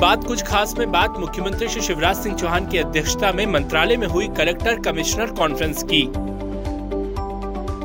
बात कुछ खास में बात, मुख्यमंत्री श्री शिवराज सिंह चौहान की अध्यक्षता में मंत्रालय में हुई कलेक्टर कमिश्नर कॉन्फ्रेंस की।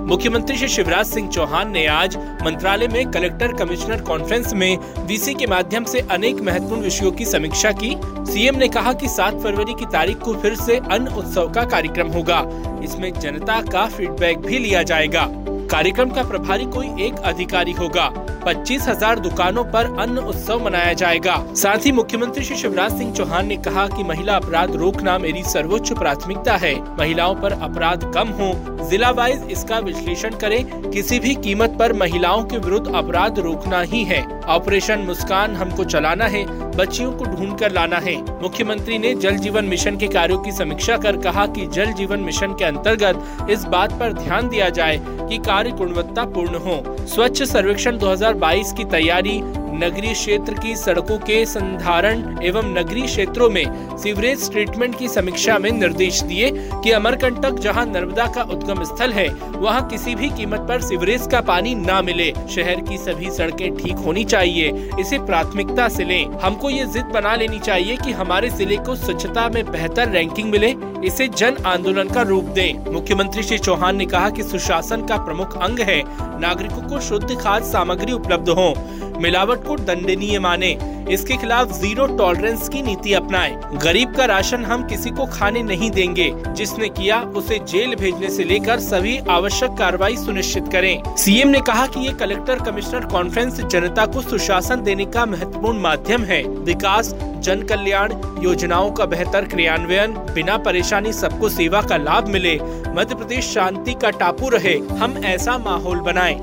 मुख्यमंत्री श्री शिवराज सिंह चौहान ने आज मंत्रालय में कलेक्टर कमिश्नर कॉन्फ्रेंस में वीसी के माध्यम से अनेक महत्वपूर्ण विषयों की समीक्षा की। सीएम ने कहा कि 7 फरवरी की तारीख को फिर से अन्न उत्सव का कार्यक्रम होगा। इसमें जनता का फीडबैक भी लिया जाएगा। कार्यक्रम का प्रभारी कोई एक अधिकारी होगा। पच्चीस हज़ार दुकानों पर अन्न उत्सव मनाया जाएगा। साथ ही मुख्यमंत्री श्री शिवराज सिंह चौहान ने कहा कि महिला अपराध रोकना मेरी सर्वोच्च प्राथमिकता है। महिलाओं पर अपराध कम हो। जिला वाइज इसका विश्लेषण करें। किसी भी कीमत पर महिलाओं के विरुद्ध अपराध रोकना ही है। ऑपरेशन मुस्कान हमको चलाना है, बच्चियों को ढूंढ कर लाना है। मुख्यमंत्री ने जल जीवन मिशन के कार्यों की समीक्षा कर कहा कि जल जीवन मिशन के अंतर्गत इस बात पर ध्यान दिया जाए कि कार्य गुणवत्ता पूर्ण हो। स्वच्छ सर्वेक्षण 2022 की तैयारी नगरीय क्षेत्र की सड़कों के संधारण एवं नगरीय क्षेत्रों में सीवरेज ट्रीटमेंट की समीक्षा में निर्देश दिए कि अमरकंटक, जहाँ नर्मदा का उद्गम स्थल है, वहाँ किसी भी कीमत पर सीवरेज का पानी न मिले। शहर की सभी सड़कें ठीक होनी चाहिए। इसे प्राथमिकता से लें। हमको ये जिद बना लेनी चाहिए कि हमारे ज़िले को स्वच्छता में बेहतर रैंकिंग मिले। इसे जन आंदोलन का रूप दें। मुख्यमंत्री श्री चौहान ने कहा कि सुशासन का प्रमुख अंग है। नागरिकों को शुद्ध खाद्य सामग्री उपलब्ध हो। मिलावट को दंडनीय माने। इसके खिलाफ ज़ीरो टॉलरेंस की नीति अपनाएँ। गरीब का राशन हम किसी को खाने नहीं देंगे। जिसने किया, उसे जेल भेजने से लेकर सभी आवश्यक कार्रवाई सुनिश्चित करें। सीएम ने कहा कि ये कलेक्टर कमिश्नर कॉन्फ्रेंस जनता को सुशासन देने का महत्वपूर्ण माध्यम है। विकास जन कल्याण योजनाओं का बेहतर क्रियान्वयन, बिना परेशानी सबको सेवा का लाभ मिले। मध्य प्रदेश शांति का टापू रहे। हम ऐसा माहौल बनाएँ।